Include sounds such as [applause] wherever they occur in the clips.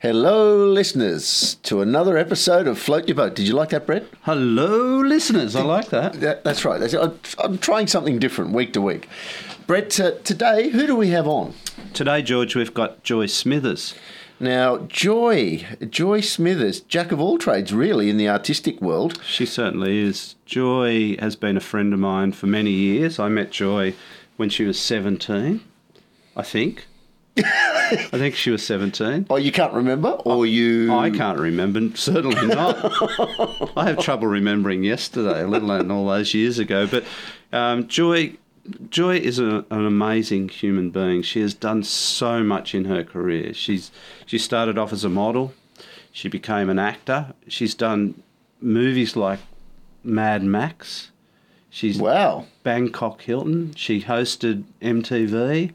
Hello, listeners, to another episode of Float Your Boat. Did you like that, Brett? Hello, listeners. I like that. Yeah, that's right. That's, I'm, I'm trying something different week to week. Brett, uh, today, who do we have on? Today, George, we've got Joy Smithers. Now, Joy, Joy Smithers, jack of all trades, really, in the artistic world. She certainly is. Joy has been a friend of mine for many years. I met Joy when she was 17, I think. [laughs] I think she was 17. Oh, you can't remember? Or you. I can't remember, certainly not. [laughs] I have trouble remembering yesterday, let alone all those years ago. But um, Joy. Joy is a, an amazing human being. She has done so much in her career. She's she started off as a model. She became an actor. She's done movies like Mad Max. She's Wow. Bangkok Hilton. She hosted MTV.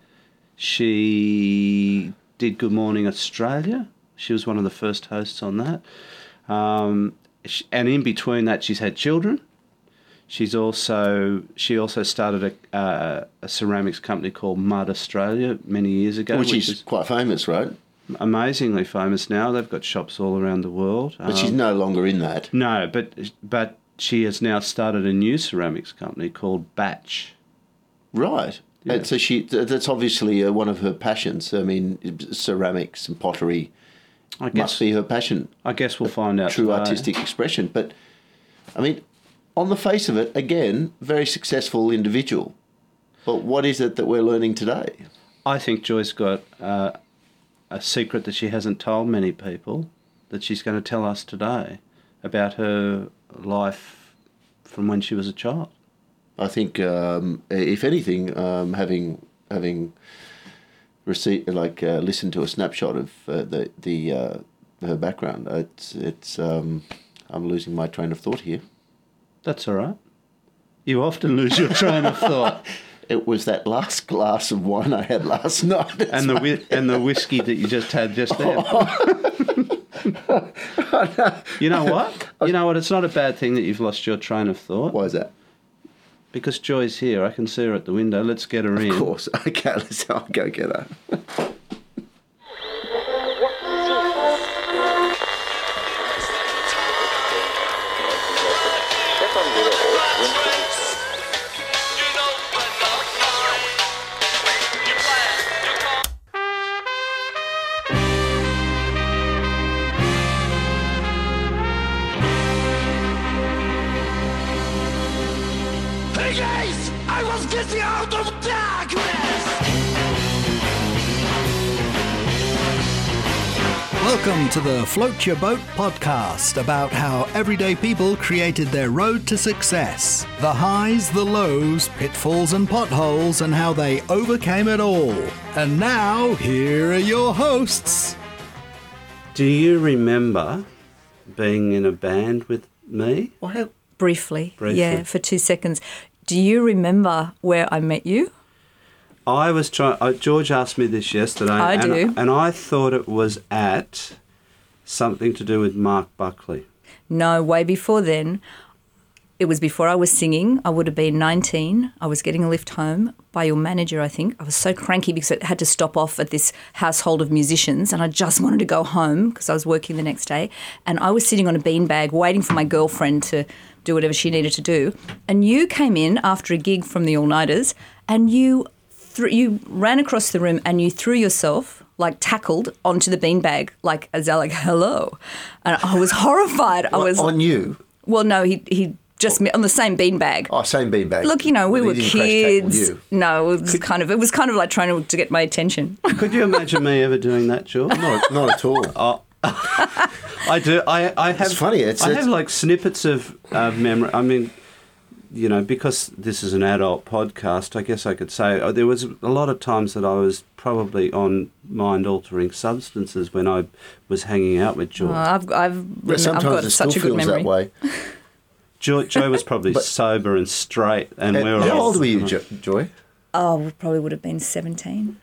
She did Good Morning Australia. She was one of the first hosts on that. Um, sh- and in between that, she's had children. She's also she also started a, uh, a ceramics company called Mud Australia many years ago, Which is quite famous, right? amazingly famous now. They've got shops all around the world. But she's no longer in that. No, but but she has now started a new ceramics company called Batch. Right. And so she that's obviously uh, one of her passions. I mean, ceramics and pottery I must guess be her passion. I guess we'll find out. true today. artistic expression. But I mean, on the face of it, again, very successful individual. But what is it that we're learning today? I think Joy's got uh, a secret that she hasn't told many people that she's going to tell us today about her life from when she was a child. I think, um, if anything, um, having having received like uh, listened to a snapshot of uh, the the uh, her background, it's it's um, I'm losing my train of thought here. That's all right. You often lose your train of thought. [laughs] It was that last glass of wine I had last night. and the whi- and the whiskey that you just had just then. [laughs] you know what? You know what? It's not a bad thing that you've lost your train of thought Why is that? Because Joy's here. I can see her at the window. Let's get her in. Of course. [laughs] Okay, let's I'll go get her. The Float Your Boat podcast about how everyday people created their road to success. The highs, the lows, pitfalls, and potholes, and how they overcame it all. And now, here are your hosts. Do you remember being in a band with me? Well, Briefly, Briefly. yeah, for two seconds. Do you remember where I met you? I was trying. Uh, George asked me this yesterday. I and, do. and I thought it was at something to do with Mark Buckley. No, way before then. It was before I was singing. I would have been 19. I was getting a lift home by your manager, I think. I was so cranky because I had to stop off at this household of musicians and I just wanted to go home because I was working the next day. And I was sitting on a beanbag waiting for my girlfriend to do whatever she needed to do. And you came in after a gig from the All Nighters and you, thr you ran across the room and you threw yourself like tackled onto the beanbag, like as like hello, and I was horrified. I was on you. well, no, he he just met on the same beanbag. Oh, same beanbag. Look, you know, we But were he didn't crash tackle kids. No, it was kind of it was kind of like trying to, to get my attention. [laughs] Could you imagine me ever doing that, George? Not, not at all. [laughs] [laughs] I do. I, I have. It's funny, it's- I it's- have like snippets of uh, memory. I mean, you know, because this is an adult podcast, I guess I could say uh, there was a lot of times that I was probably on mind-altering substances when I was hanging out with George. Uh, I've I've, But I've got it such still a good feels memory. that way. [laughs] Joy, Joy was probably But- sober and straight, and, And we were how old were you, Jo- Joy? Oh, we probably would have been seventeen.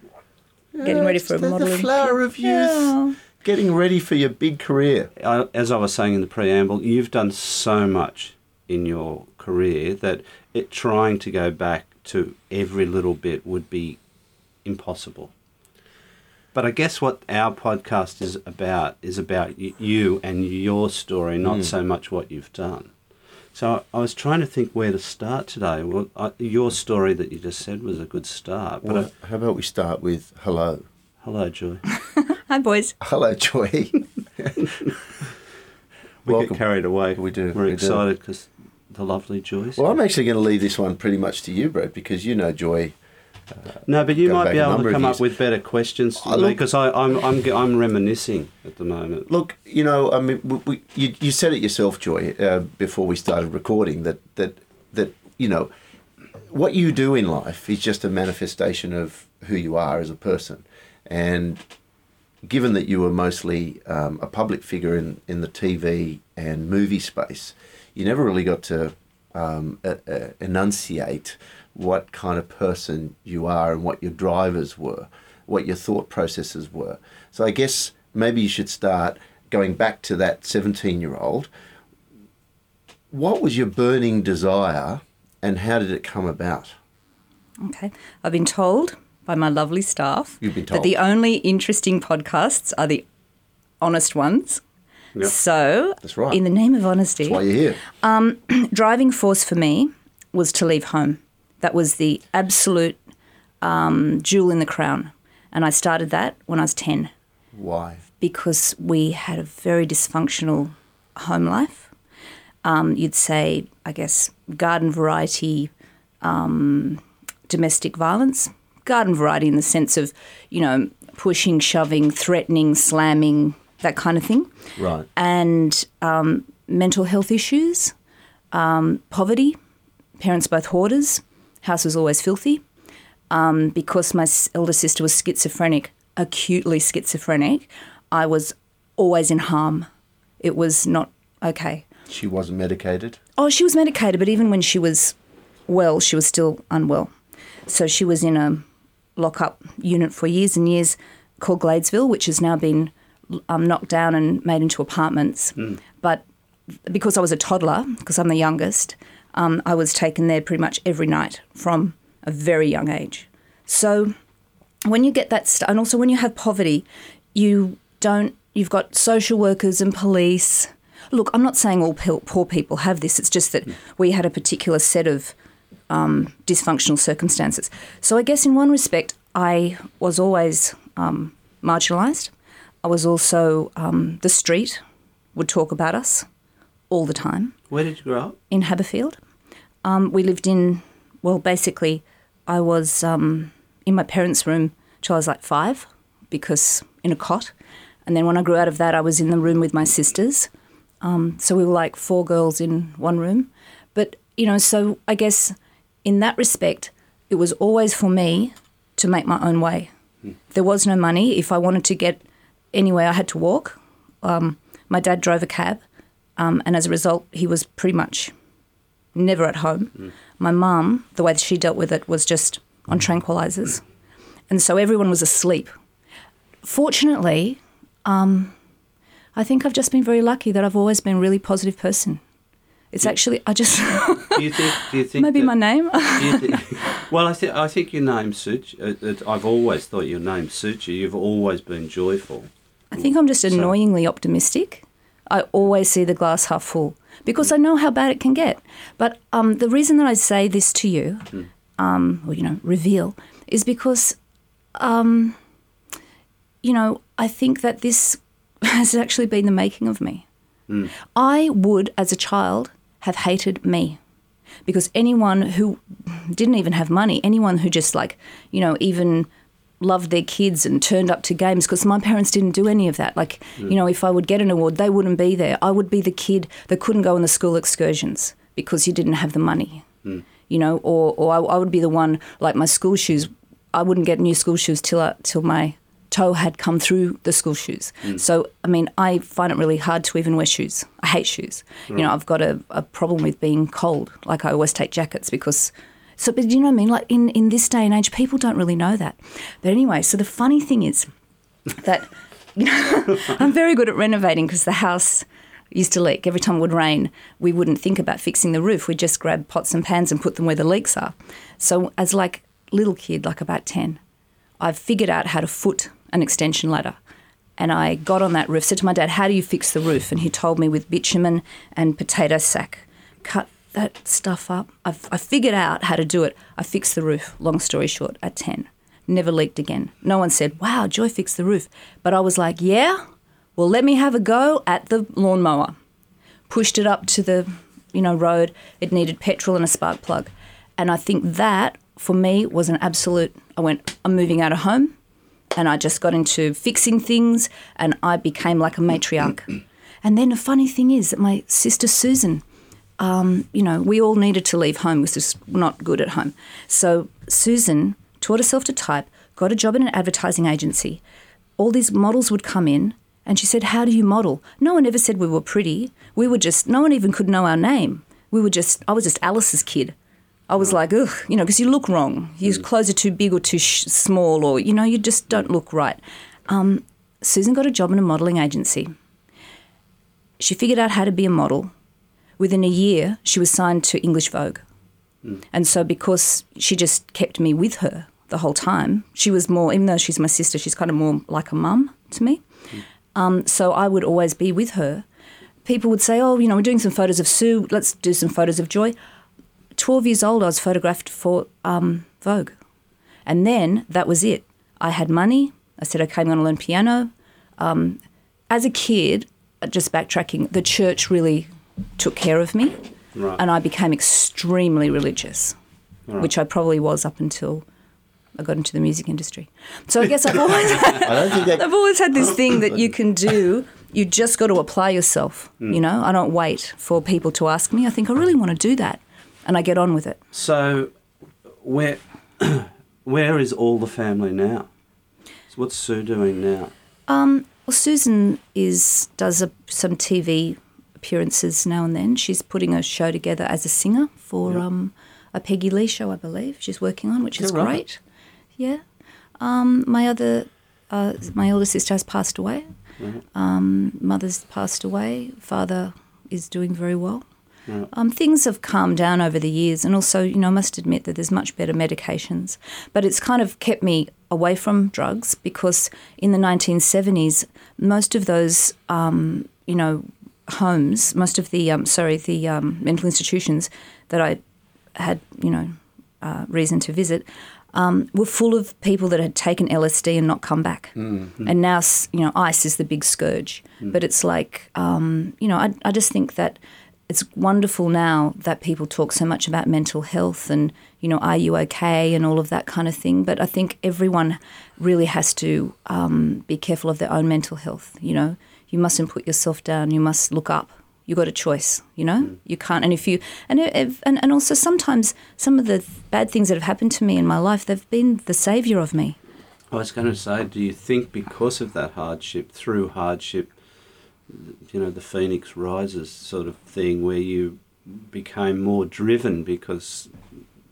Getting ready for a modelling. The flower of youth. Yeah. Getting ready for your big career. I- as I was saying in the preamble, you've done so much in your career that it trying to go back to every little bit would be impossible. But I guess what our podcast is about is about y- you and your story, not Hmm. so much what you've done. So I was trying to think where to start today. Well, I, your story that you just said was a good start. But Well, I, how about we start with hello? hello, Joy. [laughs] Hi, boys. Hello, Joy. [laughs] We Welcome. get carried away. We do, We're we excited because the lovely Joy. well, I'm actually going to leave this one pretty much to you, Brett, because you know Joy. No, but you might be able to come up with better questions I to me look- because I'm, I'm, I'm reminiscing at the moment. Look, you know, I mean, we, we, you, you said it yourself, Joy, uh, before we started recording that that that you know what you do in life is just a manifestation of who you are as a person, and given that you were mostly um, a public figure in, in the TV and movie space, you never really got to um, uh, uh, enunciate what kind of person you are and what your drivers were, what your thought processes were. So I guess maybe you should start going back to that 17 year old. What was your burning desire and how did it come about? Okay. I've been told by my lovely staff that the only interesting podcasts are the honest ones. Yep. So, That's right. in the name of honesty, That's why you're here. Um, [clears throat] driving force for me was to leave home. That was the absolute um, jewel in the crown. And I started that when I was 10 Why? because we had a very dysfunctional home life. Um, you'd say, I guess, garden variety um, domestic violence. Garden variety in the sense of, you know, pushing, shoving, threatening, slamming, that kind of thing. Right. And um, mental health issues, um, poverty, parents both hoarders, house was always filthy. Um, because my elder sister was schizophrenic, acutely schizophrenic, I was always in harm. It was not okay. She wasn't medicated. Oh, she was medicated, but even when she was well, she was still unwell. So she was in a lockup unit for years and years called Gladesville, which has now been um, knocked down and made into apartments. But because I was a toddler, because I'm the youngest, um, I was taken there pretty much every night from a very young age. So when you get that st- and also when you have poverty you don't you've got social workers and police. Look i'm not saying all poor people have this. It's just that we had a particular set of um, dysfunctional circumstances. So i guess in one respect i was always um, marginalised i was also um, the street would talk about us all the time Where did you grow up? in Haberfield. Um, we lived in, well, basically, I was um, in my parents' room till I was like five, because in a cot. And then when I grew out of that, I was in the room with my sisters. Um, so we were like four girls in one room. But, you know, so I guess in that respect, it was always for me to make my own way. There was no money. If I wanted to get anywhere, I had to walk. Um, my dad drove a cab, um, and as a result, he was pretty much never at home. My mum, the way that she dealt with it was just on tranquilizers. And so everyone was asleep. Fortunately, um, I think I've just been very lucky that I've always been a really positive person. It's actually, I just, [laughs] Do you think? Do you think maybe that- my name. do you think, [laughs] well, I think I think your name suits. Uh, I've always thought your name suits you. You've always been joyful. I think I'm just annoyingly optimistic. I always see the glass half full because I know how bad it can get. But um, the reason that I say this to you, um, or you know, reveal, is because, um, you know, I think that this [laughs] has actually been the making of me. I would, as a child, have hated me because anyone who didn't even have money, anyone who just like, you know, even loved their kids and turned up to games because my parents didn't do any of that. Like, you know, if I would get an award, they wouldn't be there. I would be the kid that couldn't go on the school excursions because you didn't have the money. Hmm. You know, or or I, I would be the one like my school shoes. I wouldn't get new school shoes till I, till my toe had come through the school shoes. Hmm. So, I mean, I find it really hard to even wear shoes. I hate shoes. You know, I've got a, a problem with being cold. Like, I always take jackets because. So, but you know what I mean? Like, in, in this day and age, people don't really know that. But anyway, so the funny thing is that, you know, [laughs] I'm very good at renovating because the house used to leak. Every time it would rain, we wouldn't think about fixing the roof. We'd just grab pots and pans and put them where the leaks are. So, as like little kid, like about 10, I've figured out how to foot an extension ladder. And I got on that roof, said to my dad, How do you fix the roof? And he told me with bitumen and potato sack. Cut that stuff up. I've, I figured out how to do it. I fixed the roof, long story short, at 10. Never leaked again. No one said, Wow, Joy fixed the roof. But I was like, Yeah, well, let me have a go at the lawnmower. Pushed it up to the you know, road. It needed petrol and a spark plug. And I think that for me was an absolute I went, I'm moving out of home and I just got into fixing things and I became like a matriarch. and then the funny thing is that my sister Susan, um, you know, we all needed to leave home, was just not good at home. So Susan taught herself to type, got a job in an advertising agency. All these models would come in and she said, How do you model? No one ever said we were pretty. We were just, no one even could know our name. We were just, I was just Alice's kid. I was like, ugh, you know, because you look wrong. Your clothes are too big or too sh- small, or, you know, you just don't look right. Um, Susan got a job in a modelling agency. She figured out how to be a model. Within a year, she was signed to English Vogue. And so, because she just kept me with her the whole time, she was more, even though she's my sister, she's kind of more like a mum to me. Um, so, I would always be with her. People would say, Oh, you know, we're doing some photos of Sue, let's do some photos of Joy. 12 years old, I was photographed for um, Vogue. And then that was it. I had money. I said, okay, I'm going to learn piano. Um, as a kid, just backtracking, the church really took care of me. Right. And I became extremely religious, which I probably was up until I got into the music industry. So I guess I've [laughs] always had, that... I've always had this thing that you can do. You just got to apply yourself. You know, I don't wait for people to ask me. I think I really want to do that, and I get on with it. So, where [clears throat] where is all the family now? So what's Sue doing now? Um, well, Susan is does a, some TV appearances now and then. She's putting a show together as a singer for um, a Peggy Lee show, I believe. She's working on, which is Yeah, right. great. Yeah. Um, my other, uh, my older sister has passed away. Um, mother's passed away. Father is doing very well. Um, things have calmed down over the years, and also, you know, I must admit that there's much better medications. But it's kind of kept me away from drugs because in the 1970s, most of those, um, you know, homes, most of the, um, sorry, the um, mental institutions that I had, you know, uh, reason to visit, um, were full of people that had taken LSD and not come back. And now, you know, ice is the big scourge. But it's like, um, you know, I, I just think that it's wonderful now that people talk so much about mental health and, you know, are you okay and all of that kind of thing. But I think everyone really has to um, be careful of their own mental health. You know, you mustn't put yourself down, you must look up. You got a choice, you know. Mm. You can't, and if you, and if, and and also sometimes some of the bad things that have happened to me in my life, they've been the savior of me. I was going to say, do you think because of that hardship, through hardship, you know, the phoenix rises sort of thing, where you became more driven because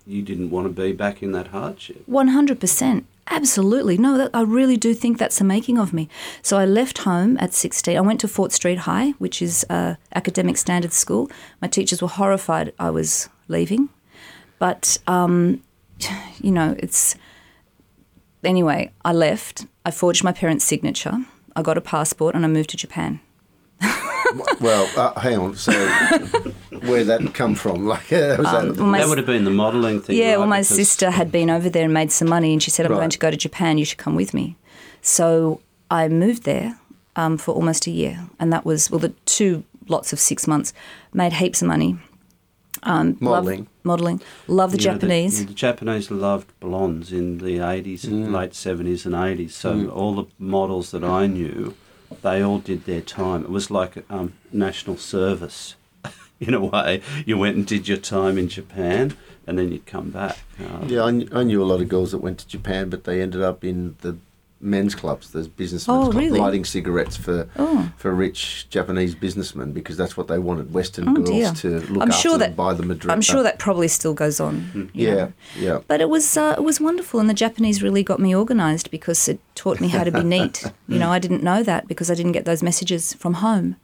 you didn't want to be back in that hardship? One hundred percent, absolutely. No, that, I really do think that's the making of me. So I left home at sixteen. I went to Fort Street High, which is a academic standards school. My teachers were horrified I was leaving, but um, [sighs] you know, it's anyway. I left. I forged my parents' signature. I got a passport and I moved to Japan. [laughs] Well, uh, hang on. So, where that come from? [laughs] Like, uh, was that, Well, my that would have been the modelling thing. Yeah, right? well, my Because- sister had been over there and made some money, and she said, "I'm Right. going to go to Japan. You should come with me." So I moved there um, for almost a year, and that was well, the two lots of six months. Made heaps of money. Um, Modelling. modeling. Love the You know, Japanese. The, Japanese loved blondes in the 80s, Mm. late 70s and 80s. So all the models that I knew, they all did their time. It was like um, national service. [laughs] in a way, you went and did your time in Japan and then you'd come back. Yeah, I, I knew a lot of girls that went to Japan, but they ended up in the men's clubs, those businessmen's Oh, clubs, really? lighting cigarettes for Oh. for rich Japanese businessmen because that's what they wanted Western Oh, girls dear. to look I'm after sure that buy them a drink. I'm sure uh, that probably still goes on. you hmm. Yeah, know. yeah. But it was uh, it was wonderful, and the Japanese really got me organised because it taught me how to be [laughs] neat. you know, I didn't know that because I didn't get those messages from home,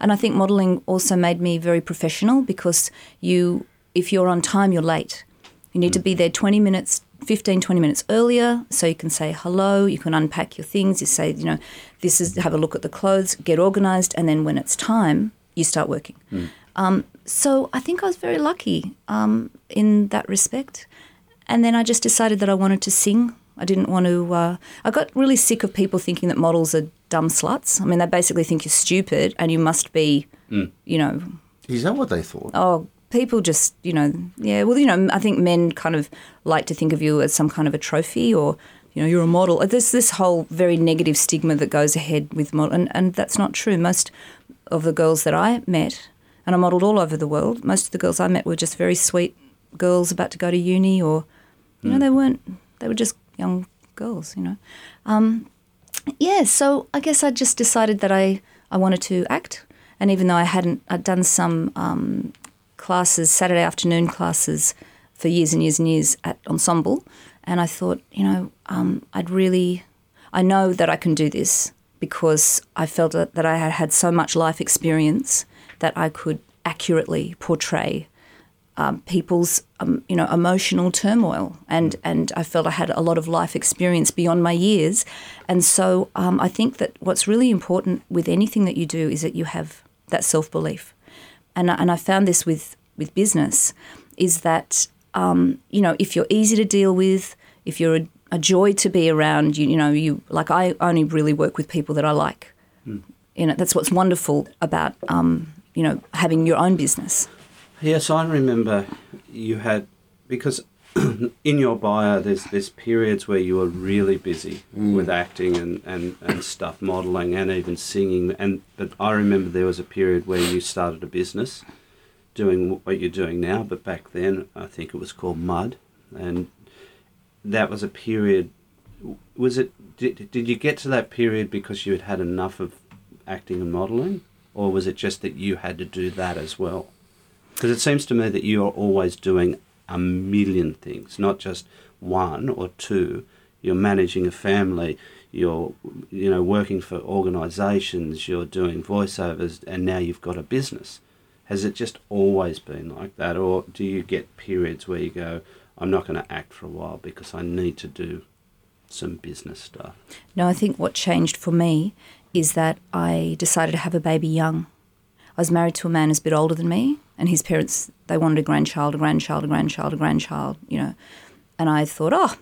and I think modelling also made me very professional because you, if you're on time, you're late. You need to hmm. be there 20 minutes 15, 20 minutes earlier so you can say hello, you can unpack your things, you say, you know, this is, have a look at the clothes, get organized, and then when it's time, you start working. Um, so I think I was very lucky um, in that respect. And then I just decided that I wanted to sing. I didn't want to. Uh, I got really sick of people thinking that models are dumb sluts. I mean, they basically think you're stupid and you must be, you know, Is that what they thought? oh, people just, you know, yeah. Well, you know, I think men kind of like to think of you as some kind of a trophy or, you know, you're a model. There's this whole very negative stigma that goes ahead with model, and, and that's not true. Most of the girls that I met, and I modelled all over the world, most of the girls I met were just very sweet girls about to go to uni or, you know, they weren't, they were just young girls, you know. Um, yeah, so I guess I just decided that I, I wanted to act. And even though I hadn't, I'd done some um, classes, Saturday afternoon classes for years and years and years at Ensemble. And I thought, you know, um, I'd really, I know that I can do this because I felt that, I had had so much life experience that I could accurately portray um, people's um, you know emotional turmoil. And and I felt I had a lot of life experience beyond my years. And so um, I think that what's really important with anything that you do is that you have that self belief and I- and I found this with with business is that um, you know if you're easy to deal with if you're a, a joy to be around you you know you like I only really work with people that I like. You know that's what's wonderful about um, you know having your own business. Yes, I remember you had because [clears throat] in your bio there's there's periods where you were really busy mm. with acting and, and, and stuff, modelling and even singing. And but I remember there was a period where you started a business, doing what you're doing now. But back then, I think it was called Mud, and that was a period. Was it? Did, did you get to that period because you had had enough of acting and modelling, or was it just that you had to do that as well? Because it seems to me that you are always doing a million things, not just one or two. You're managing a family. You're, you know, working for organisations. You're doing voiceovers, and now you've got a business. Has it just always been like that, or do you get periods where you go, "I'm not going to act for a while because I need to do some business stuff"? No, I think what changed for me is that I decided to have a baby young. I was married to a man who's a bit older than me, and his parents they wanted a grandchild, a grandchild, a grandchild, a grandchild, you know. And I thought, oh,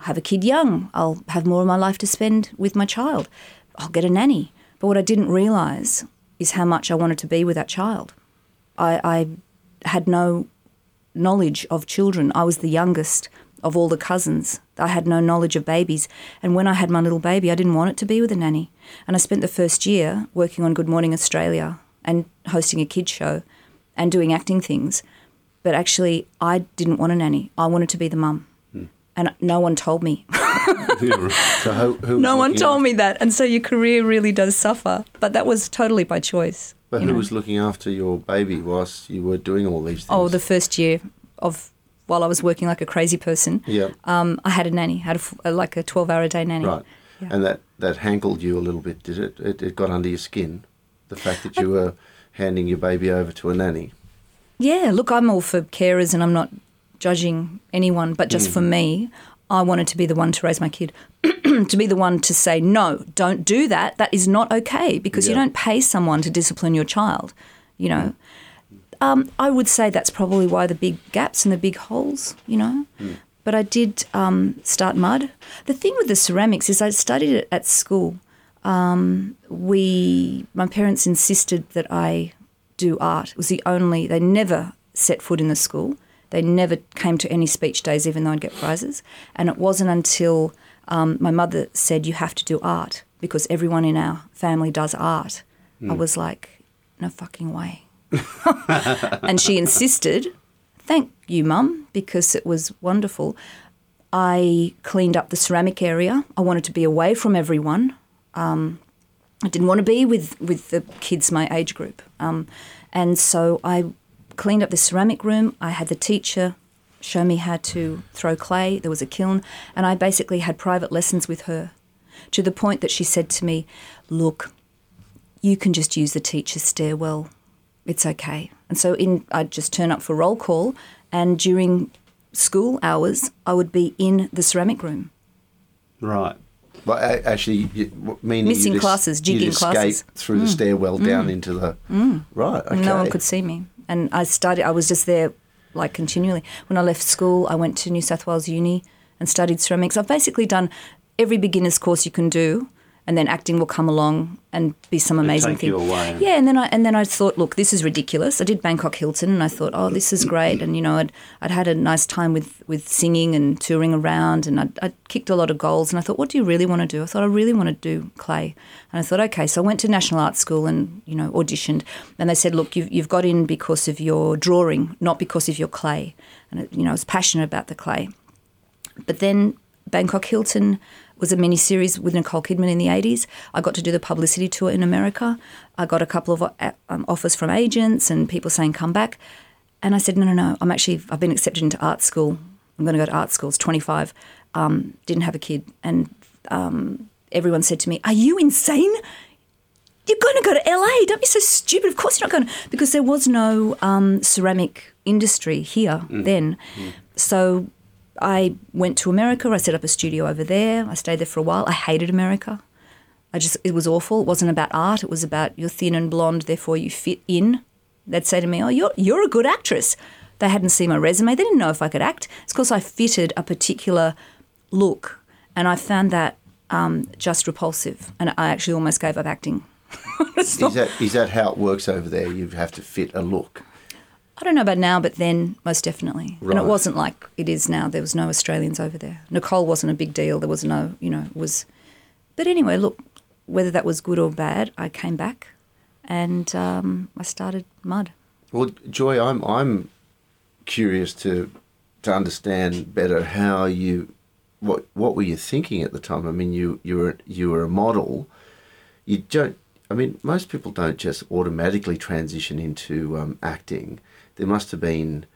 I'll have a kid young. I'll have more of my life to spend with my child. I'll get a nanny. But what I didn't realise is how much I wanted to be with that child. I, I had no knowledge of children. I was the youngest of all the cousins. I had no knowledge of babies. And when I had my little baby, I didn't want it to be with a nanny. And I spent the first year working on Good Morning Australia and hosting a kids show and doing acting things. But actually, I didn't want a nanny. I wanted to be the mum. And no one told me. [laughs] So who, who no one told after- me that. And so your career really does suffer. But that was totally by choice. But who know. was looking after your baby whilst you were doing all these oh, things? Oh, the first year of while I was working like a crazy person, yeah, um, I had a nanny, had a like a twelve-hour a day nanny. right. Yeah. And that that hankled you a little bit, did it? it? It got under your skin, the fact that you were handing your baby over to a nanny. Yeah, look, I'm all for carers, and I'm not judging anyone, but just for me, I wanted to be the one to raise my kid, [clears throat] to be the one to say no, don't do that. That is not okay because you don't pay someone to discipline your child. You know, um, I would say that's probably why the big gaps and the big holes. You know. But I did um, start mud. The thing with the ceramics is I studied it at school. Um, we, my parents insisted that I do art. It was the only, they never set foot in the school. They never came to any speech days, even though I'd get prizes. And it wasn't until um, my mother said, You have to do art because everyone in our family does art. I was like, No fucking way. [laughs] and she insisted, Thank you, mum, because it was wonderful. I cleaned up the ceramic area. I wanted to be away from everyone. Um, I didn't want to be with, with the kids my age group. Um, and so I cleaned up the ceramic room. I had the teacher show me how to throw clay. There was a kiln. And I basically had private lessons with her to the point that she said to me, Look, you can just use the teacher's stairwell. It's okay. And so in, I'd just turn up for roll call. And during school hours, I would be in the ceramic room. Right. But actually, you, meaning Missing you just, classes, jigging you'd escape classes. through the mm. stairwell mm. down into the mm. right. Okay. No one could see me. And I studied, I was just there like continually. When I left school, I went to New South Wales Uni and studied ceramics. I've basically done every beginner's course you can do. And then acting will come along and be some amazing thing. you away. Yeah, and then I and then I thought, look, this is ridiculous. I did Bangkok Hilton, and I thought, oh, this is great. And you know, I'd I'd had a nice time with with singing and touring around, and I'd, I'd kicked a lot of goals. And I thought, what do you really want to do? I thought I really want to do clay. And I thought, okay, so I went to National Art School and you know auditioned, and they said, look, you've you've got in because of your drawing, not because of your clay. And you know, I was passionate about the clay. But then Bangkok Hilton was a mini series with Nicole Kidman in the 80s. I got to do the publicity tour in America. I got a couple of uh, um, offers from agents and people saying, come back. And I said, no, no, no. I'm actually, I've been accepted into art school. I'm going to go to art school. It's 25. Um, didn't have a kid. And um, everyone said to me, Are you insane? You're going to go to LA. Don't be so stupid. Of course you're not going to. Because there was no um, ceramic industry here then. So I went to America. I set up a studio over there. I stayed there for a while. I hated America. I just, it was awful. It wasn't about art. It was about you're thin and blonde, therefore you fit in. They'd say to me, Oh, you're, you're a good actress. They hadn't seen my resume. They didn't know if I could act. It's because I fitted a particular look. And I found that um, just repulsive. And I actually almost gave up acting. [laughs] Is that is that how it works over there? You have to fit a look. I don't know about now, but then most definitely. And it wasn't like it is now. There was no Australians over there. Nicole wasn't a big deal. There was no, you know, was. But anyway, look, whether that was good or bad, I came back, and um, I started Mud. Well, Joy, I'm I'm curious to to understand better how you what what were you thinking at the time? I mean, you you were you were a model. You don't. I mean, most people don't just automatically transition into um, acting. There must have been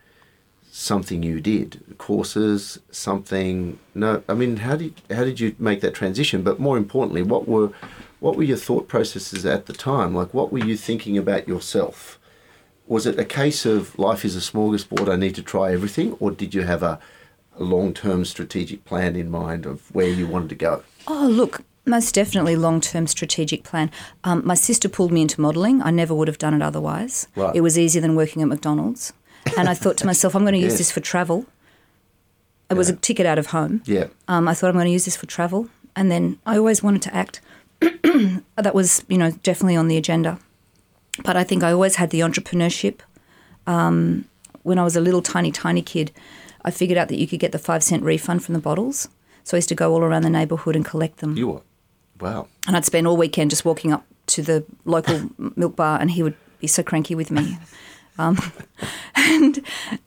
something you did, courses, something. No, I mean, how did how did you make that transition? But more importantly, what were what were your thought processes at the time? Like, what were you thinking about yourself? was it a case of life is a smorgasbord, I need to try everything, or did you have a, a long term strategic plan in mind of where you wanted to go? Oh, look, most definitely long term strategic plan. Um, my sister pulled me into modelling. I never would have done it otherwise. Right. It was easier than working at McDonald's. And I thought to myself, I'm going [laughs] to use Yes. this for travel. It was a ticket out of home. Yeah. Um, I thought I'm going to use this for travel, and then I always wanted to act. [clears throat] that was, you know, definitely on the agenda. But I think I always had the entrepreneurship. Um, when I was a little tiny, tiny kid, I figured out that you could get the five cent refund from the bottles. So I used to go all around the neighbourhood and collect them. You were. Wow. And I'd spend all weekend just walking up to the local [laughs] milk bar, and he would be so cranky with me. Um, [laughs] and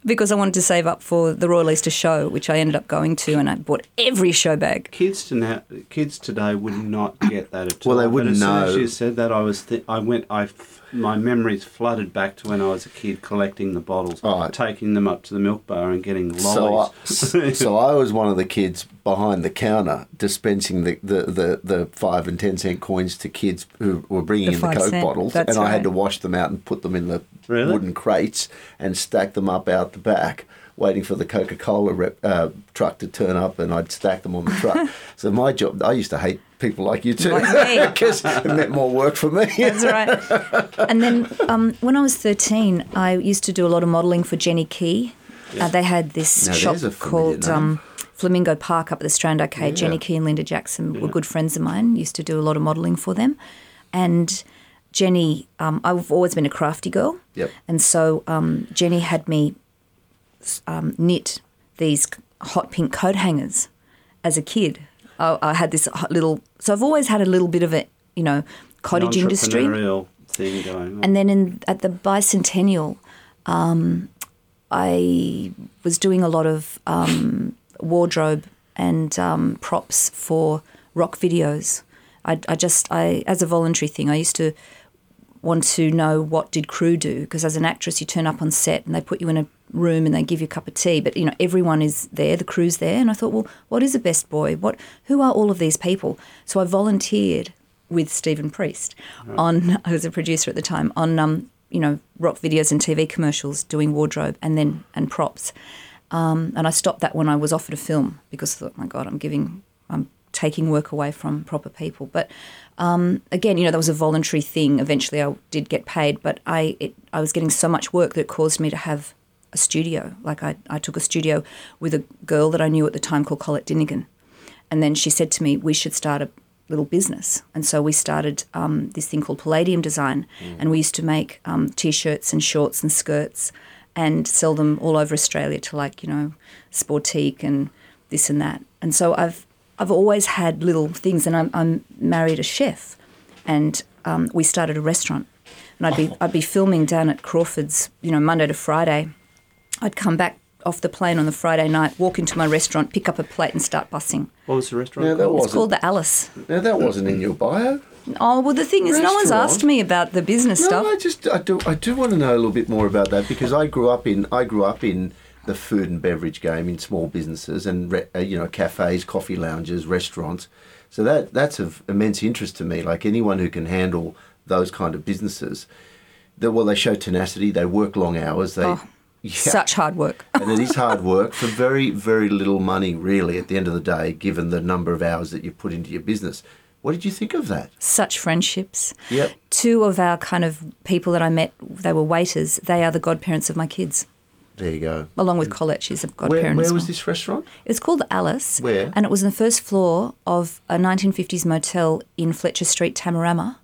because I wanted to save up for the Royal Easter Show, which I ended up going to, and I bought every show bag. Kids to now, kids today would not get that at all. Well, they wouldn't as soon. As you said that, I was. Th- I went. I. f- My memories flooded back to when I was a kid, collecting the bottles, Right. taking them up to the milk bar, and getting So I, lollies. [laughs] so I was one of the kids behind the counter dispensing the, the, the, the five and ten cent coins to kids who were bringing The in the Coke cent, bottles, that's and I had to wash them out and put them in the Really? wooden crates and stack them up out the back. Waiting for the Coca Cola uh, truck to turn up, and I'd stack them on the truck. [laughs] so my job, I used to hate people like you too, Like because [laughs] it meant more work for me. [laughs] That's right. and then um, when I was 13, I used to do a lot of modelling for Jenny Kee. Uh, they had this Now, shop there's a familiar called um, Flamingo Park up at the Strand Arcade. Jenny Kee and Linda Jackson were good friends of mine. Used to do a lot of modelling for them. And Jenny, um, I've always been a crafty girl. Yep. And so um, Jenny had me um, knit these hot pink coat hangers as a kid. I, I had this little, so I've always had a little bit of a, you know, cottage industry. Thing going on. And then in at the bicentennial, um, I was doing a lot of um, wardrobe and um, props for rock videos. I, I just, I as a voluntary thing, I used to want to know what did crew do? Because as an actress you turn up on set and they put you in a room and they give you a cup of tea but you know everyone is there the crew's there and I thought well what is a best boy? What who are all of these people? So I volunteered with Stephen Priest on I was a producer at the time on um you know rock videos and TV commercials doing wardrobe and then and props. Um, and I stopped that when I was offered a film because I thought, my God, I'm giving, I'm taking work away from proper people. But um, again, you know, that was a voluntary thing. Eventually, I did get paid, but I it, I was getting so much work that it caused me to have a studio. Like I, I took a studio with a girl that I knew at the time called Colette Dinnigan, and then she said to me, "We should start a little business." And so we started um, this thing called Palladium Design, and we used to make um, t-shirts and shorts and skirts and sell them all over Australia to like you know Sportique and this and that. And so I've I've always had little things, and I'm, I'm married a chef, and um, we started a restaurant, and I'd be I'd be filming down at Crawford's, you know, Monday to Friday. I'd come back off the plane on the Friday night, walk into my restaurant, pick up a plate, and start bussing. What was the restaurant? Now that called? It's called the Alice. now that wasn't in your bio. Oh well, the thing is, no one's asked me about the business No, stuff. I just I do I do want to know a little bit more about that because I grew up in I grew up in the food and beverage game in small businesses and re, uh, you know cafes, coffee lounges, restaurants. So that that's of immense interest to me. Like anyone who can handle those kind of businesses, that well they show tenacity, they work long hours, they Oh, [laughs] yeah. Such hard work. [laughs] and it is hard work for very very little money really at the end of the day given the number of hours that you put into your business. What did you think of that? Such friendships. Yep. Two of our kind of people that I met, they were waiters. They are the godparents of my kids, There you go. along with Colette. She's a Where, godparent. where as was this restaurant? It's called Alice. Where? And it was on the first floor of a 1950s motel in Fletcher Street, Tamarama.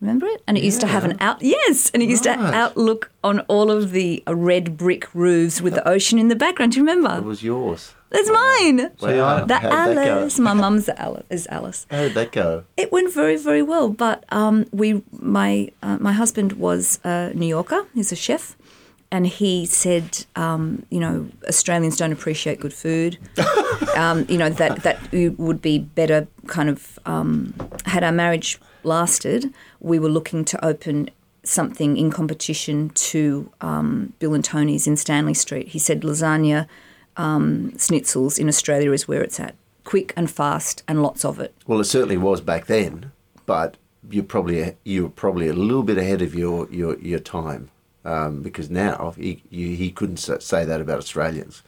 Remember it? And it used to have an out. Yes, and it used to Right. outlook on all of the uh, red brick roofs with the ocean in the background. Do you remember? It was yours. That's mine. Wow. The How'd that go? Alice. My mum's Alice. Is Alice. How did that go? It went very, very well. But um, we, my, uh, my husband was a New Yorker. He's a chef, and he said, um, you know, Australians don't appreciate good food. [laughs] um, you know that that would be better. Kind of um, had our marriage lasted, we were looking to open something in competition to um, Bill and Tony's in Stanley Street. He said lasagna, um, schnitzels in Australia is where it's at. Quick and fast and lots of it. Well, it certainly was back then, but you're probably you were probably a little bit ahead of your your, your time um, because now he you, he couldn't say that about Australians.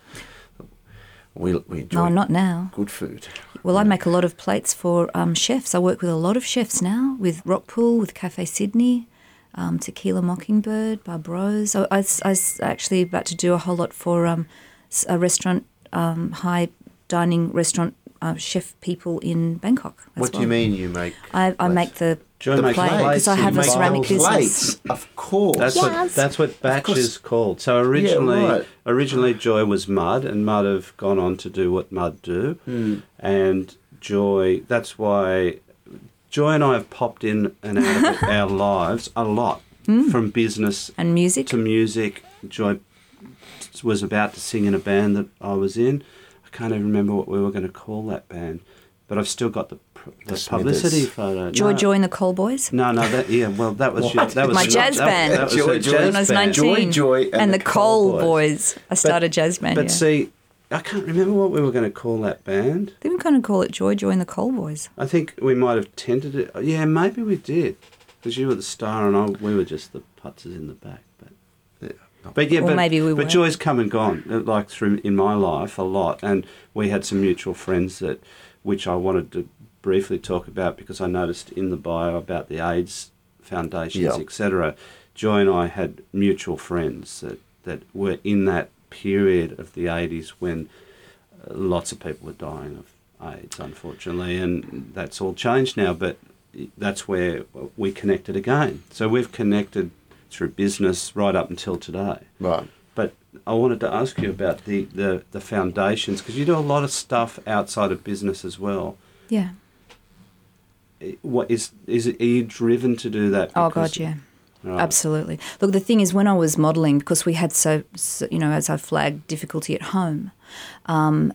We we enjoy No, not now. good food. Well, I make a lot of plates for um, chefs. I work with a lot of chefs now, with Rockpool, with Cafe Sydney, um, Tequila Mockingbird, Barbros. I, I, I was actually about to do a whole lot for um, a restaurant, um, high dining restaurant uh, chef people in Bangkok. What do you mean you make? I, I make the, Joe the makes plate plates, because I have a ceramic business. plates, of course. That's what Yes. that's what batch is called. So originally, right. originally Joy was Mud, and Mud have gone on to do what Mud do, Hmm. and Joy. That's why Joy and I have popped in and out of [laughs] our lives a lot, Hmm. from business And music. to music. Joy was about to sing in a band that I was in. I can't even remember what we were going to call that band, but I've still got the, pr- the, The publicity Smithers. photo. Joy No. Joy and the Coal Boys. No, no, that yeah. Well, that was [laughs] your, that was My your- jazz that- band. That, was Joy, a Joy. jazz When I was 19. Joy, Joy, and the, the Coal Coal Boys. I started jazz band. But yeah. see, I can't remember what we were going to call that band. They were going to call it Joy Joy and the Coal Boys. I think we might have tended it. Yeah, maybe we did, because you were the star and I, we were just the putzers in the back. But but yeah, Or but, maybe we but weren't. Joy's come and gone, uh, like through in my life a lot, and we had some mutual friends that, which I wanted to briefly talk about because I noticed in the bio about the AIDS foundations, Yeah. etc. Joy and I had mutual friends that that were in that period of the eighties when uh, lots of people were dying of AIDS, unfortunately, and that's all changed now. But that's where we connected again. So we've connected through business right up until today. Right. But I wanted to ask you about the, the, the foundations because you do a lot of stuff outside of business as well. Yeah. What is is are you driven to do that? Oh, God, yeah. Right. Absolutely. Look, the thing is, when I was modelling, because we had so, so, you know, as I flagged, difficulty at home, um,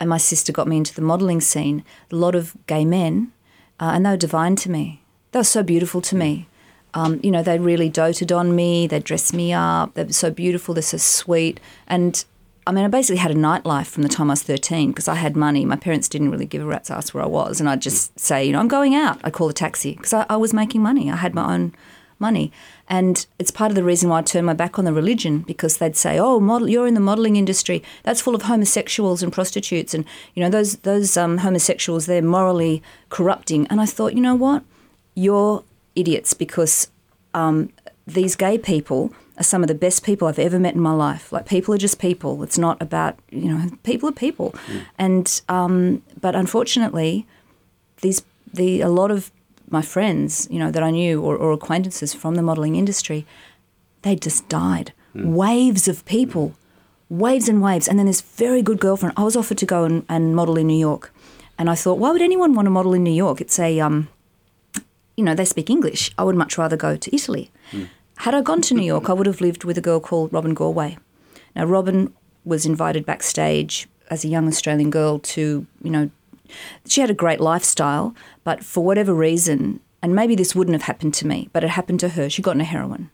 and my sister got me into the modelling scene, a lot of gay men, uh, and they were divine to me. They were so beautiful to me. Um, you know, they really doted on me. They dressed me up. They were so beautiful. They're so sweet. And I mean, I basically had a nightlife from the time I was 13 because I had money. My parents didn't really give a rat's ass where I was. And I'd just say, you know, I'm going out. I'd call a taxi because I, I was making money. I had my own money. And it's part of the reason why I turned my back on the religion because they'd say, "Oh, model, you're in the modelling industry. That's full of homosexuals and prostitutes, and you know those those um, homosexuals. They're morally corrupting." And I thought, you know what? You're idiots because um, these gay people are some of the best people I've ever met in my life. Like people are just people. It's not about you know people are people, and um, but unfortunately, these the a lot of my friends you know that I knew or, or acquaintances from the modelling industry, they just died. Waves of people, waves and waves. And then this very good girlfriend. I was offered to go and, and model in New York, and I thought, why would anyone want to model in New York? It's a um, you know, they speak English. I would much rather go to Italy. Had I gone to New York, I would have lived with a girl called Robin Galway. Now, Robin was invited backstage as a young Australian girl to, you know, she had a great lifestyle, but for whatever reason, and maybe this wouldn't have happened to me, but it happened to her. She got into heroin,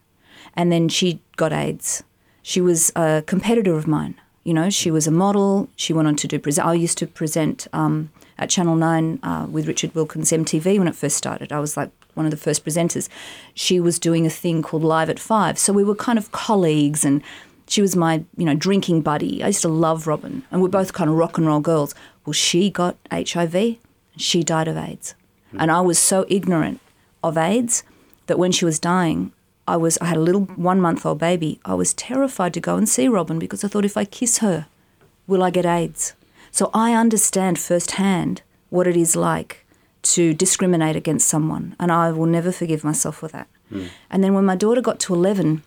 and then she got AIDS. She was a competitor of mine. You know, she was a model. She went on to do present. I used to present um, at Channel Nine uh, with Richard Wilkins MTV when it first started. I was like one of the first presenters. She was doing a thing called Live at Five, so we were kind of colleagues and. She was my, you know, drinking buddy. I used to love Robin, and we're both kind of rock and roll girls. Well, she got HIV, she died of AIDS, and I was so ignorant of AIDS that when she was dying, I was I had a little one month old baby. I was terrified to go and see Robin because I thought if I kiss her, will I get AIDS? So I understand firsthand what it is like to discriminate against someone, and I will never forgive myself for that. And then when my daughter got to eleven,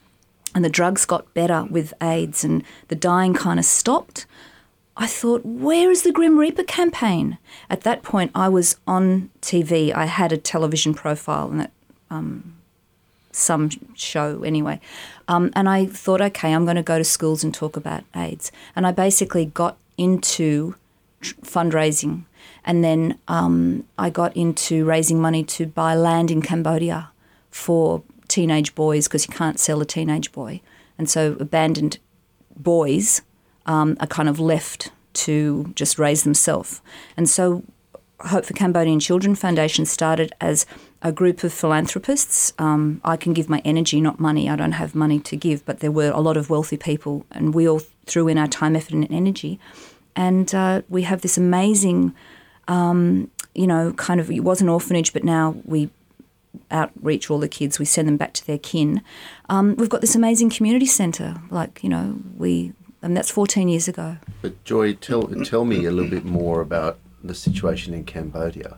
and the drugs got better with AIDS, and the dying kind of stopped. I thought, where is the Grim Reaper campaign? At that point, I was on TV. I had a television profile and that some show anyway. Um, and I thought, okay, I'm going to go to schools and talk about AIDS. And I basically got into tr- fundraising. And then um, I got into raising money to buy land in Cambodia for teenage boys because you can't sell a teenage boy. And so abandoned boys um, are kind of left to just raise themselves. And so Hope for Cambodian Children Foundation started as a group of philanthropists. Um, I can give my energy, not money. I don't have money to give, but there were a lot of wealthy people, and we all threw in our time, effort, and energy. And uh, we have this amazing, um, you know, kind of, it was an orphanage, but now we outreach all the kids, we send them back to their kin. Um, we've got this amazing community centre, like, you know, we, and that's 14 years ago. But Joy, tell tell me a little bit more about the situation in Cambodia.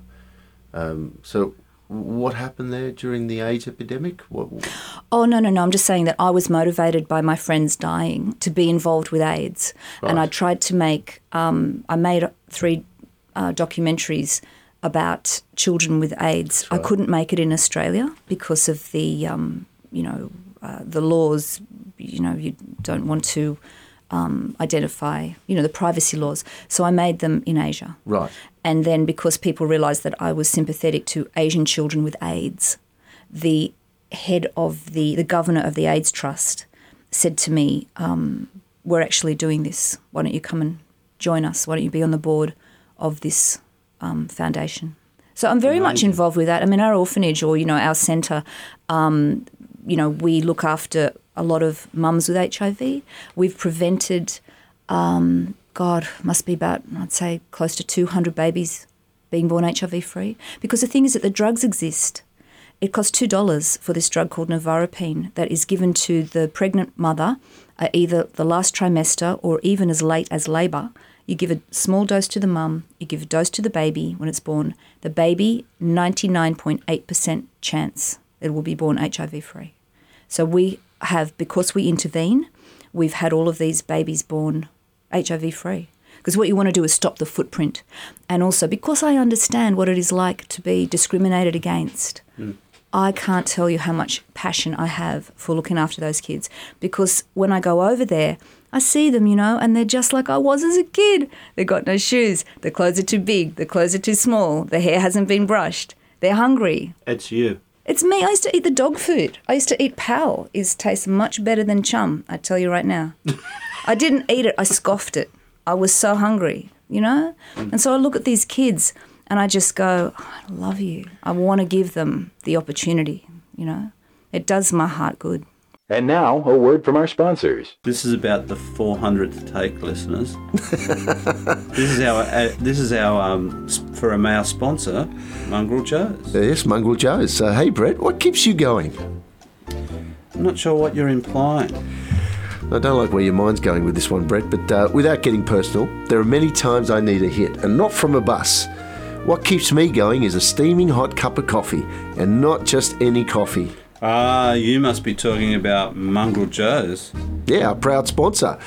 Um, so, what happened there during the AIDS epidemic? What, Oh, no, no, no. I'm just saying that I was motivated by my friends dying to be involved with AIDS. And I tried to make, um, I made three uh, documentaries about children with AIDS. I couldn't make it in Australia because of the, um, you know, uh, the laws, you know, you don't want to um, identify, you know, the privacy laws. So I made them in Asia. right. And then because people realised that I was sympathetic to Asian children with AIDS, the head of the, the governor of the AIDS Trust said to me, um, We're actually doing this. Why don't you come and join us? Why don't you be on the board of this um, foundation? So I'm very much involved with that. I mean, our orphanage or, you know, our centre, um, you know, we look after a lot of mums with HIV. We've prevented um, God, must be about, I'd say, close to 200 babies being born HIV free. Because the thing is that the drugs exist. It costs $2 for this drug called Nevirapine that is given to the pregnant mother uh, either the last trimester or even as late as labour. You give a small dose to the mum, you give a dose to the baby when it's born. The baby, 99.8% chance it will be born HIV free. So we have, because we intervene, we've had all of these babies born HIV free. Because what you want to do is stop the footprint. And also, because I understand what it is like to be discriminated against, mm. I can't tell you how much passion I have for looking after those kids. Because when I go over there, I see them, you know, and they're just like I was as a kid. They've got no shoes, their clothes are too big, their clothes are too small, their hair hasn't been brushed, they're hungry. It's you. It's me. I used to eat the dog food. I used to eat Pal. It tastes much better than chum. I tell you right now. [laughs] I didn't eat it. I scoffed it. I was so hungry, you know. And so I look at these kids, and I just go, "Oh, I love you. I want to give them the opportunity, you know. It does my heart good. And now, a word from our sponsors. This is about the 400th take, listeners. [laughs] this is our uh, this is our um, s- for a male sponsor, Mongrel Joe's. Yes, Mongrel Joe's. So, hey, Brett, what keeps you going? I'm not sure what you're implying. I don't like where your mind's going with this one, Brett, but uh, without getting personal, there are many times I need a hit, and not from a bus. What keeps me going is a steaming hot cup of coffee, and not just any coffee. Ah, you must be talking about Mongrel Joe's. Yeah, our proud sponsor.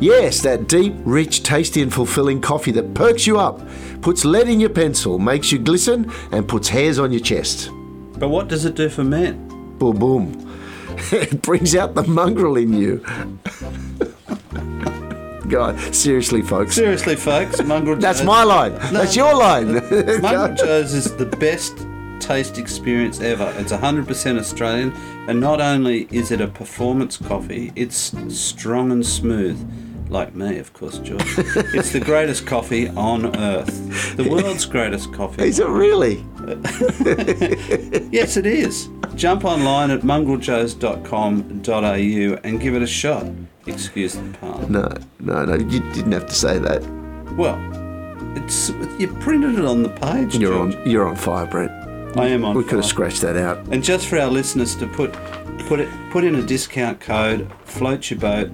Yes, that deep, rich, tasty, and fulfilling coffee that perks you up, puts lead in your pencil, makes you glisten, and puts hairs on your chest. But what does it do for men? Boom, boom. [laughs] it brings out the mongrel in you. [laughs] God, seriously, folks. Seriously, folks, Mongrel That's Joe's. my line. That's your line. [laughs] Mongrel Joe's is the best taste experience ever. It's 100% Australian, and not only is it a performance coffee, it's strong and smooth. Like me, of course, George. [laughs] it's the greatest coffee on earth. The world's greatest coffee. Is it really? [laughs] [laughs] Yes, it is. Jump online at mongreljoes.com.au and give it a shot. Excuse the pun. No, no, no. You didn't have to say that. Well, it's you printed it on the page, You're George. on. You're on fire, Brett. I am on We could have scratched that out. And just for our listeners to put put it put in a discount code, float your boat,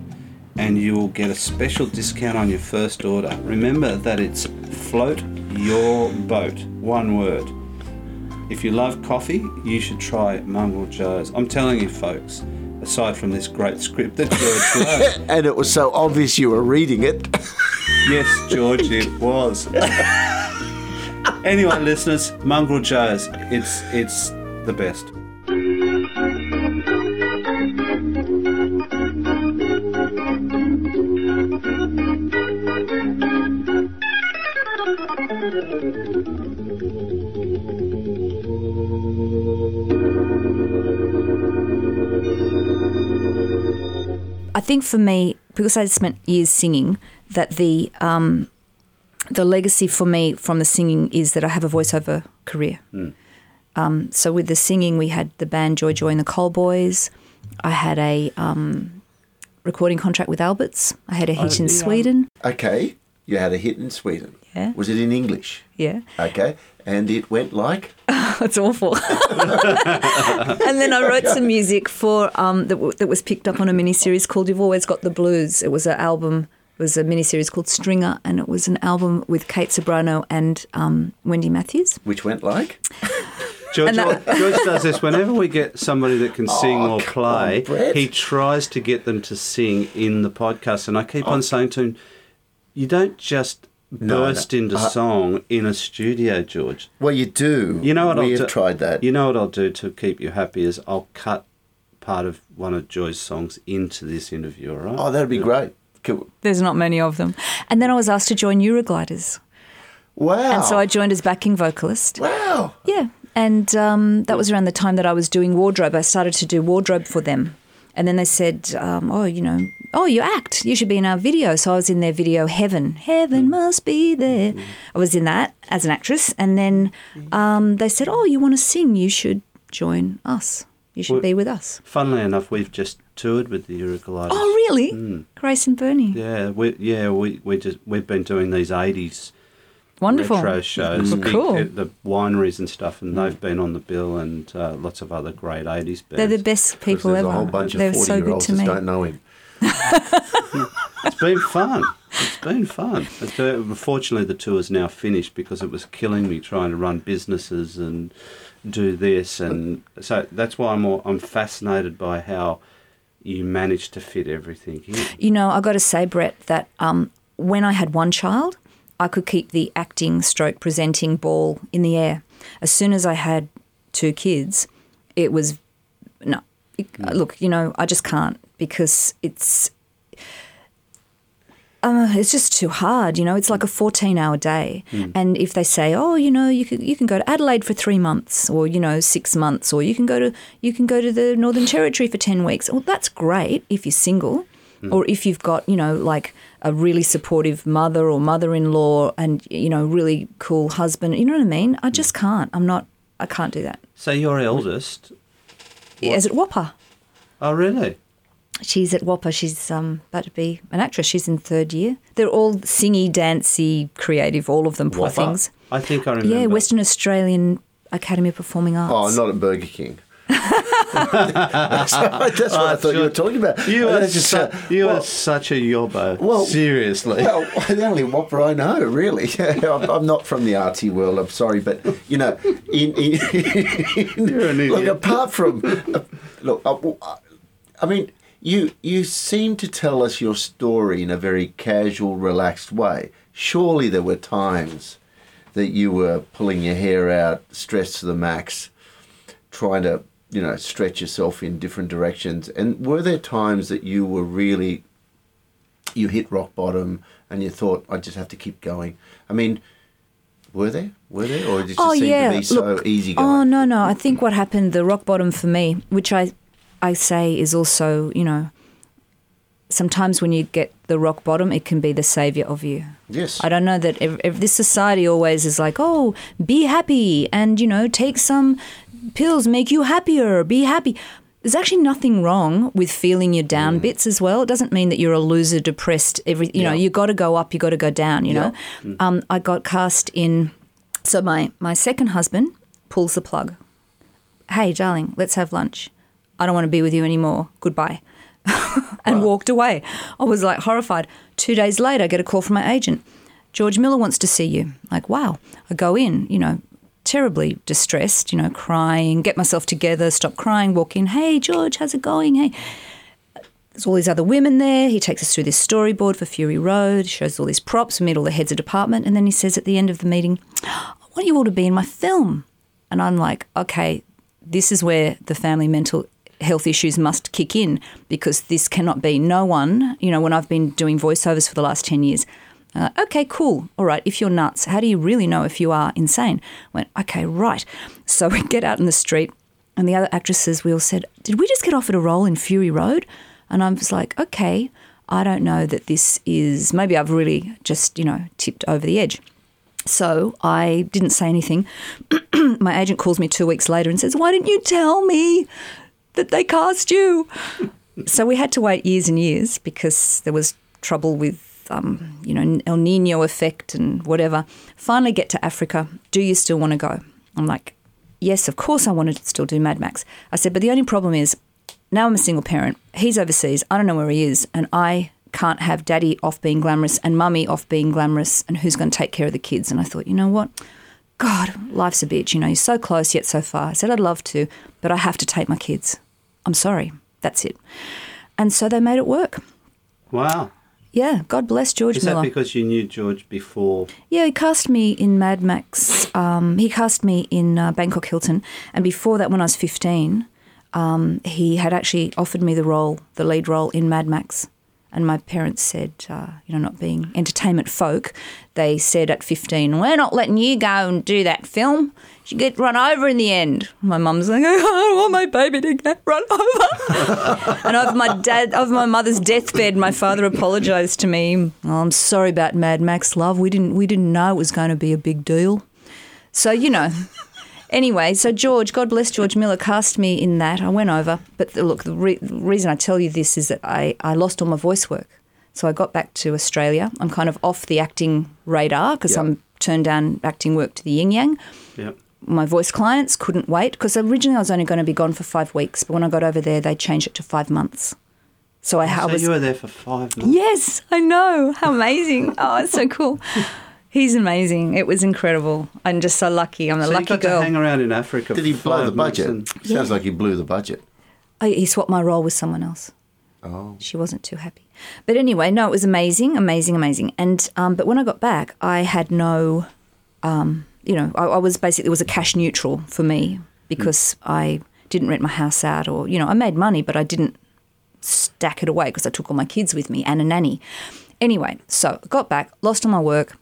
and you will get a special discount on your first order. Remember that it's float your boat, one word. If you love coffee, you should try Mongrel Joe's. I'm telling you, folks. Aside from this great script that George [laughs] wrote, And it was so obvious you were reading it. yes, George, it was. [laughs] anyway, listeners, Mongrel Joe's, it's it's the best. I think for me, because I spent years singing, that the um, the legacy for me from the singing is that I have a voiceover career. Um, so with the singing, we had the band Joy Joy and the Coal Boys. I had a um, recording contract with Alberts. I had a hit in yeah. Sweden. Okay, you had a hit in Sweden. Yeah. Was it in English? Yeah, Okay, and it went like. [laughs] that's awful. [laughs] and then I wrote some music for um, that, w- that was picked up on a miniseries called "You've Always Got the Blues." It was an album. It was a miniseries called Stringer, and it was an album with Kate Ceberano and um, Wendy Matthews. Which went like. [laughs] George, that- George does this whenever we get somebody that can sing Oh, or play. on, he tries to get them to sing in the podcast, and I keep Oh. on saying to him, "You don't just No, burst no. into Uh, song in a studio, George. Well, you do. You know what we I'll have do? tried that. You know what I'll do to keep you happy is I'll cut part of one of Joy's songs into this interview. All right? oh, that'd be great. Cool. There's not many of them. And then I was asked to join Eurogliders. Wow. And so I joined as backing vocalist. Wow. Yeah. And um, that was around the time that I was doing wardrobe. I started to do wardrobe for them. And then they said, um, oh, you know, oh, you act. You should be in our video. So I was in their video, Heaven. Heaven must be there. I was in that as an actress. And then um, they said, oh, you want to sing? You should join us. You should Well- be with us. Funnily enough, we've just toured with the Eurogliders. Oh, really? Grace and Bernie. Yeah, we yeah we we just we've been doing these eighties Wonderful. retro shows, big- cool. the wineries and stuff, and they've been on the bill, and uh, lots of other great eighties bands. They're the best people There's ever. a whole bunch of They're 40 so year good olds to that don't know him. [laughs] It's been fun. It's been fun. Uh, Fortunately, the tour's now finished because it was killing me trying to run businesses and do this, and so that's why I'm all, I'm fascinated by how you managed to fit everything in. You know, I got to say, Brett, that um, when I had one child, I could keep the acting stroke presenting ball in the air. As soon as I had two kids, it was no. It, Mm. Look, you know, I just can't because it's uh, it's just too hard. You know, it's like a fourteen-hour day, Mm. and if they say, "Oh, you know, you can you can go to Adelaide for three months, or you know, six months, or you can go to you can go to the Northern Territory for ten weeks," well, that's great if you're single, or if you've got you know like a really supportive mother or mother-in-law, and you know, really cool husband. You know what I mean? I just can't. I'm not. I can't do that. So your eldest is it WAAPA. Oh, really? She's at WAAPA. She's um, about to be an actress. She's in third year. They're all singy, dancey, creative. All of them, poor Whopper? things. I think I remember. Yeah, Western Australian Academy of Performing Arts. Oh, not at Burger King. that's, [laughs] that's what I thought you were talking about. You are, just, su- uh, you well, are such a yobbo. well, Seriously. Well, the only Whopper I know, really. [laughs] I'm, I'm not from the artsy world. I'm sorry, but you know, in, in, [laughs] You're an look apart from uh, look, uh, I mean, you you seem to tell us your story in a very casual, relaxed way. Surely there were times that you were pulling your hair out, stressed to the max, trying to you know stretch yourself in different directions. And were there times that you were really you hit rock bottom and you thought I just have to keep going? I mean, were there? Were there, or did it just Oh seem yeah, to be so Look, easy oh, going? Oh no, no. I think what happened, the rock bottom for me, which I, I say is also, you know, sometimes when you get the rock bottom, it can be the savior of you. Yes. I don't know that if, if this society always is like, oh, be happy and you know take some pills make you happier. Be happy. There's actually nothing wrong with feeling your down bits as well. It doesn't mean that you're a loser, depressed. Every you know, Yeah. you got to go up, you got to go down. You know, Yeah. um, I got cast in. So my my second husband pulls the plug. Hey, darling, let's have lunch. I don't want to be with you anymore. Goodbye. [laughs] and walked away. I was like horrified. Two days later, I get a call from my agent. George Miller wants to see you. Like, wow. I go in, you know, terribly distressed, you know, crying, get myself together, stop crying, walk in. Hey, George, how's it going? Hey. There's all these other women there. He takes us through this storyboard for Fury Road, shows all these props, we meet all the heads of department, and then he says at the end of the meeting, I want you all to be in my film. And I'm like, okay, this is where the family mental health issues must kick in because this cannot be. No one, you know, when I've been doing voiceovers for the last 10 years, uh, okay, cool. All right, if you're nuts, how do you really know if you are insane? I went, okay, right. [laughs] So we get out in the street, and the other actresses, we all said, did we just get offered a role in Fury Road? And I was like, okay, I don't know that this is, maybe I've really just, you know, tipped over the edge. So I didn't say anything. [clears throat] My agent calls me two weeks later and says, Why didn't you tell me that they cast you? so we had to wait years and years because there was trouble with, um, you know, El Nino effect and whatever. Finally, get to Africa. Do you still want to go? I'm like, Yes, of course I want to still do Mad Max. I said, But the only problem is now I'm a single parent. He's overseas. I don't know where he is. And I can't have daddy off being glamorous and mummy off being glamorous. And who's going to take care of the kids? And I thought, you know what? God, life's a bitch. You know, you're so close yet so far. I said, I'd love to, but I have to take my kids. I'm sorry. That's it. And so they made it work. Wow. Yeah, God bless George Is Miller. that because you knew George before? Yeah, he cast me in Mad Max. Um, he cast me in uh, Bangkok Hilton, and before that, when I was fifteen, um, he had actually offered me the role, the lead role in Mad Max. And my parents said, uh, you know, not being entertainment folk, they said at 15, we're not letting you go and do that film. You get run over in the end. My mum's like, [laughs] I don't want my baby to get run over. [laughs] and over my dad, over my mother's deathbed, my father apologised to me. Oh, I'm sorry about Mad Max, love. We didn't, we didn't know it was going to be a big deal. So you know. Anyway, so George, God bless George Miller, cast me in that. I went over, but the, look, the, re- the reason I tell you this is that I, I lost all my voice work. So I got back to Australia. I'm kind of off the acting radar because Yeah. I'm turned down acting work to the yin yang Yep. my voice clients couldn't wait because originally I was only going to be gone for five weeks, but when I got over there, they changed it to five months. So I, oh, I so was. you were there for five months. Yes, I know. How amazing! [laughs] oh, it's so cool. He's amazing. It was incredible. I'm just so lucky. I'm a So you lucky got girl. to hang around in Africa. Did he blow the budget? and- Sounds like he blew the budget. I, he swapped my role with someone else. Oh. She wasn't too happy. But anyway, no, it was amazing, amazing, amazing. And um, but when I got back, I had no, um, you know, I, I was basically it was a cash neutral for me because I didn't rent my house out, or you know, I made money, but I didn't stack it away because I took all my kids with me and a nanny. Anyway, so I got back, lost all my work,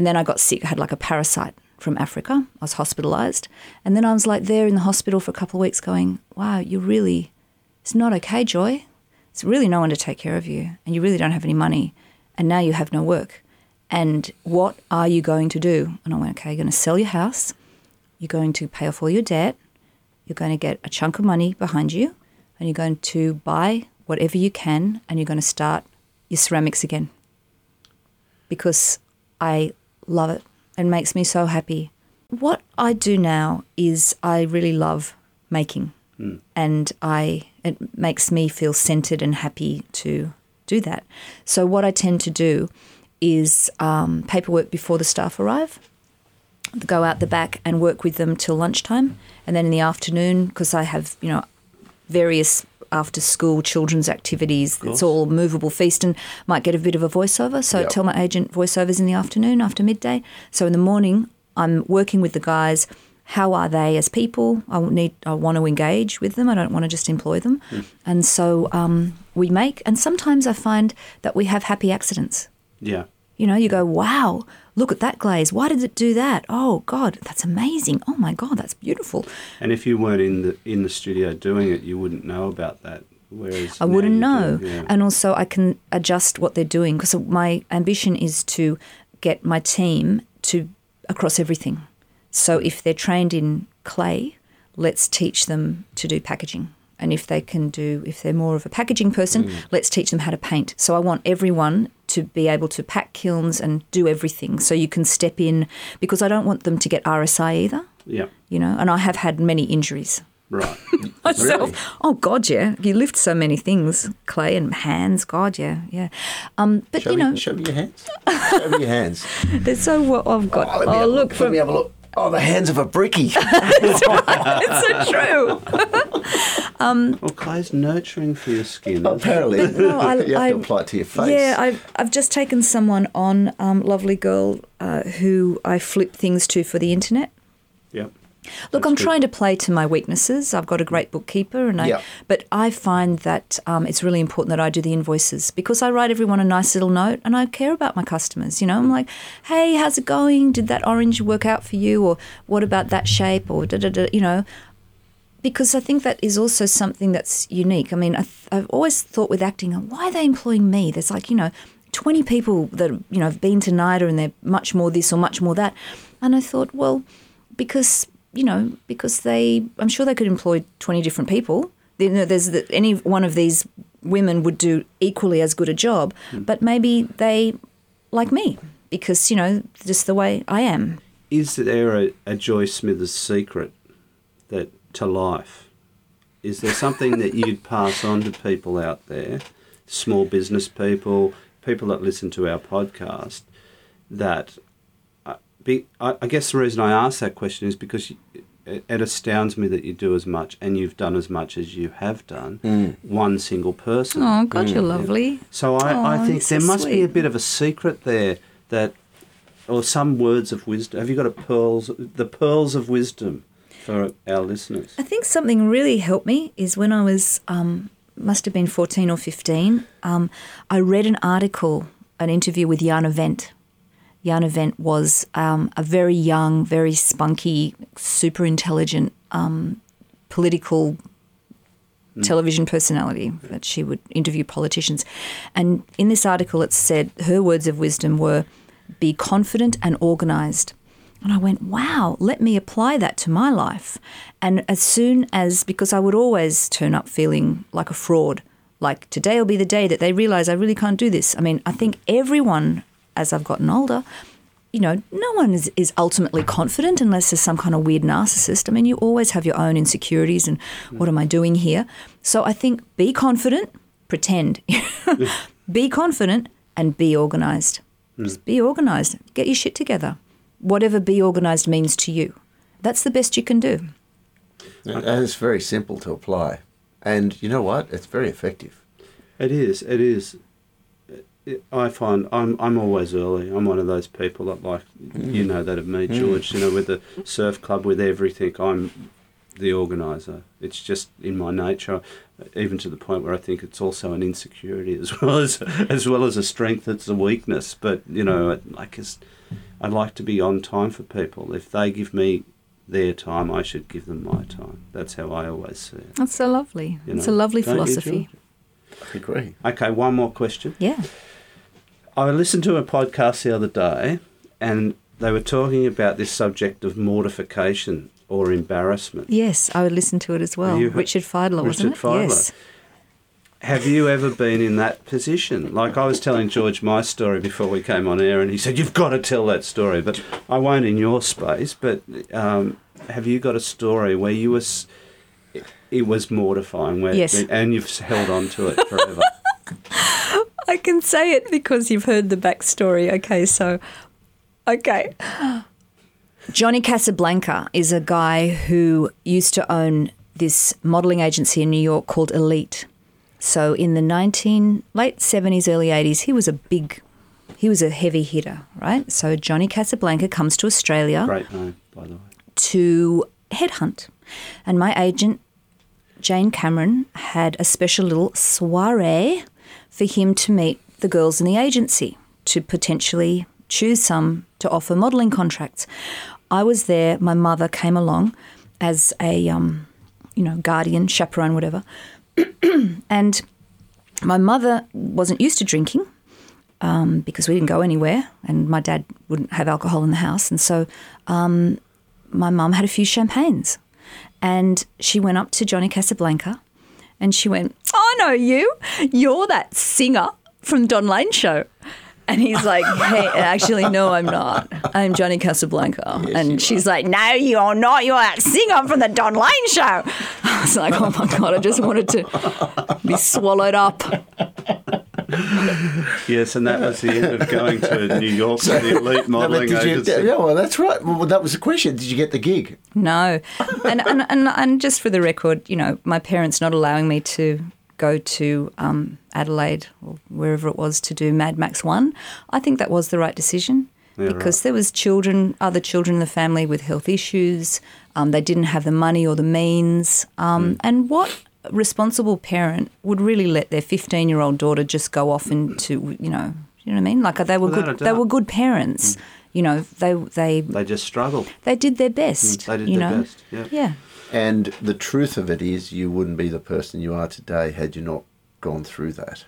and then I got sick. I had like a parasite from Africa. I was hospitalized. And then I was like there in the hospital for a couple of weeks going, wow, you're really, it's not okay, Joy. It's really no one to take care of you, and you really don't have any money, and now you have no work. And what are you going to do? And I went, okay, you're going to sell your house, you're going to pay off all your debt, you're going to get a chunk of money behind you, and you're going to buy whatever you can, and you're going to start your ceramics again. Because I love it. It makes me so happy. What I do now is I really love making, and I it makes me feel centered and happy to do that. So what I tend to do is um, paperwork before the staff arrive go out the back and work with them till lunchtime, and then in the afternoon, because I have you know various after school children's activities. It's all movable feast and might get a bit of a voiceover. So I Yep. tell my agent voiceovers in the afternoon after midday. So in the morning, I'm working with the guys. How are they as people? I need. I want to engage with them. I don't want to just employ them. And so um, we make. And sometimes I find that we have happy accidents. Yeah. You know, you go, wow, look at that glaze. Why did it do that? Oh God, that's amazing. Oh my God, that's beautiful. And if you weren't in the in the studio doing it, you wouldn't know about that. Whereas I wouldn't know. do, yeah. And also, I can adjust what they're doing because my ambition is to get my team to across everything. So if they're trained in clay, let's teach them to do packaging. And if they can do, if they're more of a packaging person, Mm. let's teach them how to paint. So I want everyone to be able to pack kilns and do everything. So you can step in because I don't want them to get RSI either, yeah. you know, and I have had many injuries Right. [laughs] myself. Oh God, yeah. You lift so many things, clay and hands. God, yeah, yeah. Um, but Show you me, know, show me your hands. show me your hands. [laughs] they're so well. I've got. Oh, Oh, me a look, Let me have a look. Oh, the hands of a brickie. [laughs] it's so true. [laughs] well, clay's nurturing for your skin. Apparently, No, [laughs] I- you have I- to apply it to your face. Yeah, I've I've just taken someone on, um, lovely girl, uh, who I flip things to for the internet. Yep. Look, That's I'm good. trying to play to my weaknesses. I've got a great bookkeeper, and I. Yeah. But I find that um, it's really important that I do the invoices because I write everyone a nice little note, and I care about my customers. You know, I'm like, "Hey, how's it going? Did that orange work out for you? Or what about that shape? Or da da da." You know, because I think that is also something that's unique. I mean, I I've always thought with acting, why are they employing me? There's like, you know, 20 people that, you know, have been to NIDA and they're much more this or much more that. And I thought, well, because, you know, because they, I'm sure they could employ 20 different people. You know, there's the, any one of these women would do equally as good a job, hmm. but maybe they like me because, you know, just the way I am. Is there a, a Joy Smithers secret that to life? Is there something that you'd [laughs] pass on to people out there, small business people, people that listen to our podcast, that be, I, I guess the reason I ask that question is because you, it, it astounds me that you do as much and you've done as much as you have done, one single person. Oh, God, you're lovely. So I, I Oh, think you're so there must be a bit of a secret there that, or some words of wisdom. Have you got a pearls, the pearls of wisdom for our listeners? I think something really helped me is when I was, um, must have been 14 or 15, um, I read an article, an interview with Jana Wendt. Jana Wendt was um, a very young, very spunky, super intelligent um, political television personality that she would interview politicians. And in this article, it said her words of wisdom were be confident and organized. And I went, wow, let me apply that to my life. And as soon as, because I would always turn up feeling like a fraud, like today will be the day that they realize I really can't do this. I mean, I think everyone, as I've gotten older, you know, no one is, is ultimately confident unless there's some kind of weird narcissist. I mean, you always have your own insecurities and what am I doing here? So I think be confident, pretend. [laughs] be confident and be organized. Hmm. Just be organized. Get your shit together. Whatever be organized means to you. That's the best you can do. And it's very simple to apply. And you know what? It's very effective. It is. It is. It, I find I'm I'm always early. I'm one of those people that like mm. you know that of me, mm. George. You know, with the surf club, with everything, I'm the organizer. It's just in my nature, even to the point where I think it's also an insecurity as [laughs] well as as well as a strength. It's a weakness, but you know, like it's, I like to be on time for people. If they give me their time, I should give them my time. That's how I always see it. That's so lovely. you it's a lovely Don't you, philosophy. I agree. Okay, one more question. Yeah. I listened to a podcast the other day, and they were talking about this subject of mortification or embarrassment. Yes, I would listen to it as well. You- Richard Fidler, wasn't it? Fidler. Yes. Have you ever been in that position? Like I was telling George my story before we came on air, and he said, You've got to tell that story. But I won't in your space. But um, have you got a story where you was. It was mortifying, where, Yes. and you've held on to it forever. [laughs] I can say it because you've heard the backstory. Okay, so, okay. Johnny Casablanca is a guy who used to own this modeling agency in New York called Elite. So in the 19 late 70s early 80s he was a big he was a heavy hitter, right? So Johnny Casablanca comes to Australia Great name, by the way. to headhunt. And my agent, Jane Cameron, had a special little soiree for him to meet the girls in the agency to potentially choose some to offer modelling contracts. I was there, my mother came along as a, um, you know, guardian, chaperone, whatever. [clears throat] and my mother wasn't used to drinking um, because we didn't go anywhere and my dad wouldn't have alcohol in the house. And so um, my mum had a few champagnes and she went up to Johnny Casablanca and she went, I know you. You're that singer from Don Lane show. And he's like, hey, actually, no, I'm not. I'm Johnny Casablanca. and she's like, no, you're not. You're that singer from the Don Lane show. [laughs] I was like, oh my God, I just wanted to be swallowed up. Yes, and that was the end of going to New York for the elite [laughs] No, but modelling did you, agency. yeah, well, that's right. Well, that was the question. Did you get the gig? No. And, and, and, and just for the record, you know, my parents not allowing me to go to um, Adelaide or wherever it was to do Mad Max 1, I think that was the right decision Yeah, because there was children, other children in the family with health issues. Um, they didn't have the money or the means. Um, And what responsible parent would really let their 15-year-old daughter just go off into, you know, you know what I mean? Like they were Without good. They were good parents. You know, they they They just struggled. they did their best. They did you their know? best. Yeah. Yeah. And the truth of it is, you wouldn't be the person you are today had you not gone through that.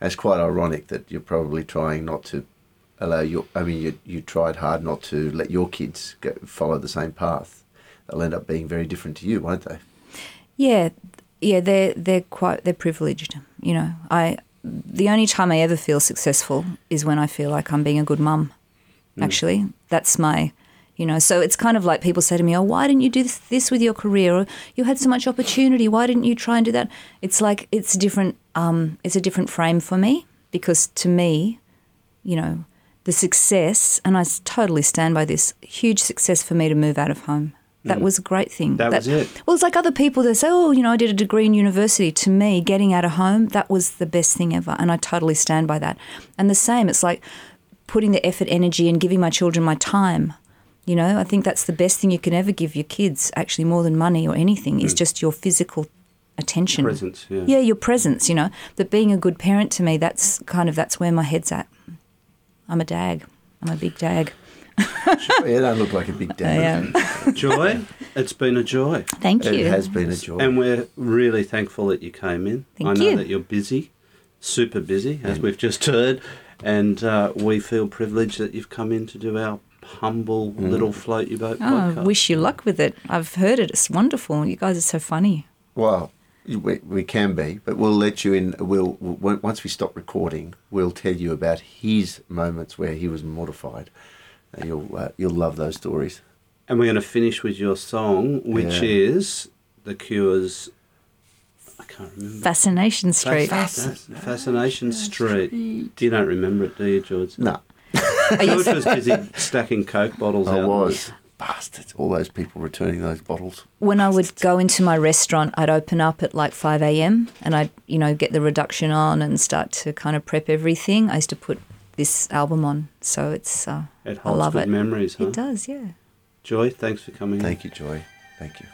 It's quite ironic that you're probably trying not to allow your. I mean, you you tried hard not to let your kids go, follow the same path. They'll end up being very different to you, won't they? Yeah, yeah, they're they're quite they're privileged. You know, I the only time I ever feel successful is when I feel like I'm being a good mum. Hmm. Actually, that's my, you know. So it's kind of like people say to me, "Oh, why didn't you do this, this with your career? Or you had so much opportunity. Why didn't you try and do that?" It's like it's a different. Um, it's a different frame for me because to me, you know, the success, and I totally stand by this. Huge success for me to move out of home. That was a great thing. That was it. Well, it's like other people that say, oh, you know, I did a degree in university. To me, getting out of home, that was the best thing ever. And I totally stand by that. And the same, it's like putting the effort, energy, and giving my children my time. You know, I think that's the best thing you can ever give your kids, actually, more than money or anything, is just your physical attention. Presence, yeah. Yeah, your presence, you know. But being a good parent to me, that's kind of, that's where my head's at. I'm a dag. I'm a big dag. you don't look like a big I dad. am. Joy, it's been a joy. Thank you. It has been a joy. And we're really thankful that you came in. Thank I know you. that you're busy, super busy, as we've just heard. And uh, we feel privileged that you've come in to do our humble little float your boat Oh, podcast. I wish you luck with it. I've heard it. It's wonderful. You guys are so funny. Well, we, we can be, but we'll let you in. We'll, we'll once we stop recording, we'll tell you about his moments where he was mortified. And you'll uh, you'll love those stories. And we're going to finish with your song, which Yeah. is The Cure's. I can't remember. Fascination Street. Fasc- Fascination Street. You don't remember it, do you, George? No, [laughs] George was busy stacking Coke bottles I out. was bastards. All those people returning those bottles. when I would go into my restaurant, I'd open up at like 5 a.m. and I'd, you know, get the reduction on and start to kind of prep everything. I used to put this album on. So it's, uh, It I holds love good it. memories, huh? It does, yeah. Joy, thanks for coming. Thank you, Joy. Thank you.